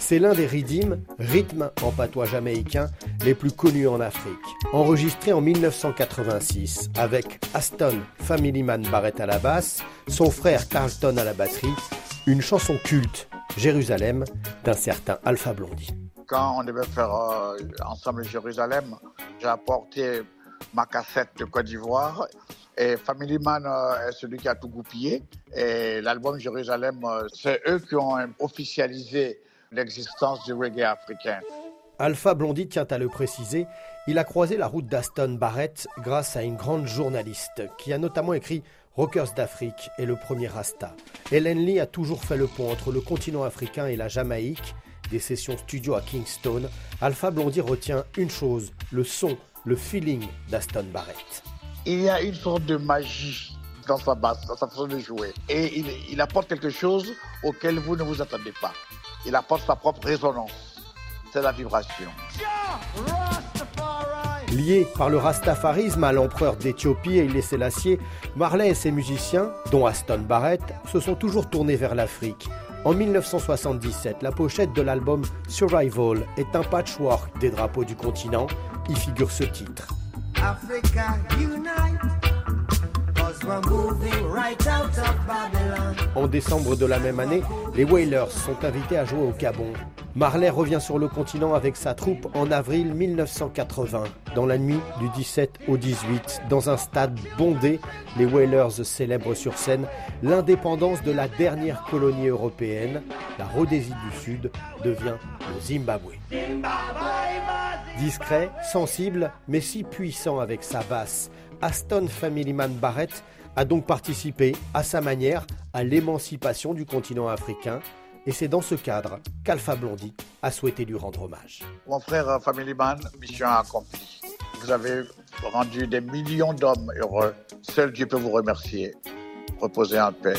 C'est l'un des rythmes, rythmes en patois jamaïcain, les plus connus en Afrique. Enregistré en 1986 avec Aston Family Man Barrett à la basse, son frère Carlton à la batterie, une chanson culte, Jérusalem, d'un certain Alpha Blondie. Quand on devait faire euh, ensemble Jérusalem, j'ai apporté ma cassette de Côte d'Ivoire et Family Man euh, est celui qui a tout goupillé. Et l'album Jérusalem, euh, c'est eux qui ont officialisé l'existence du reggae africain. Alpha Blondie tient à le préciser, il a croisé la route d'Aston Barrett grâce à une grande journaliste qui a notamment écrit Rockers d'Afrique et le premier Rasta. Helen Lee a toujours fait le pont entre le continent africain et la Jamaïque. Des sessions studio à Kingston, Alpha Blondie retient une chose, le son, le feeling d'Aston Barrett. Il y a une sorte de magie dans sa basse, dans sa façon de jouer. Et il, apporte quelque chose auquel vous ne vous attendez pas. Il apporte sa propre résonance. C'est la vibration. Lié par le rastafarisme à l'empereur d'Éthiopie et les Sélassiés, Marley et ses musiciens, dont Aston Barrett, se sont toujours tournés vers l'Afrique. En 1977, la pochette de l'album Survival est un patchwork des drapeaux du continent. Y figure ce titre. Africa unite. En décembre de la même année, les Whalers sont invités à jouer au Gabon. Marley revient sur le continent avec sa troupe en avril 1980. Dans la nuit du 17 au 18, dans un stade bondé, les Whalers célèbrent sur scène l'indépendance de la dernière colonie européenne. La Rhodésie du Sud devient le Zimbabwe. Discret, sensible, mais si puissant avec sa basse, Aston Family Man Barrett a donc participé, à sa manière, à l'émancipation du continent africain. Et c'est dans ce cadre qu'Alpha Blondie a souhaité lui rendre hommage. Mon frère Family Man, mission accomplie. Vous avez rendu des millions d'hommes heureux. Seul Dieu peut vous remercier. Reposez en paix.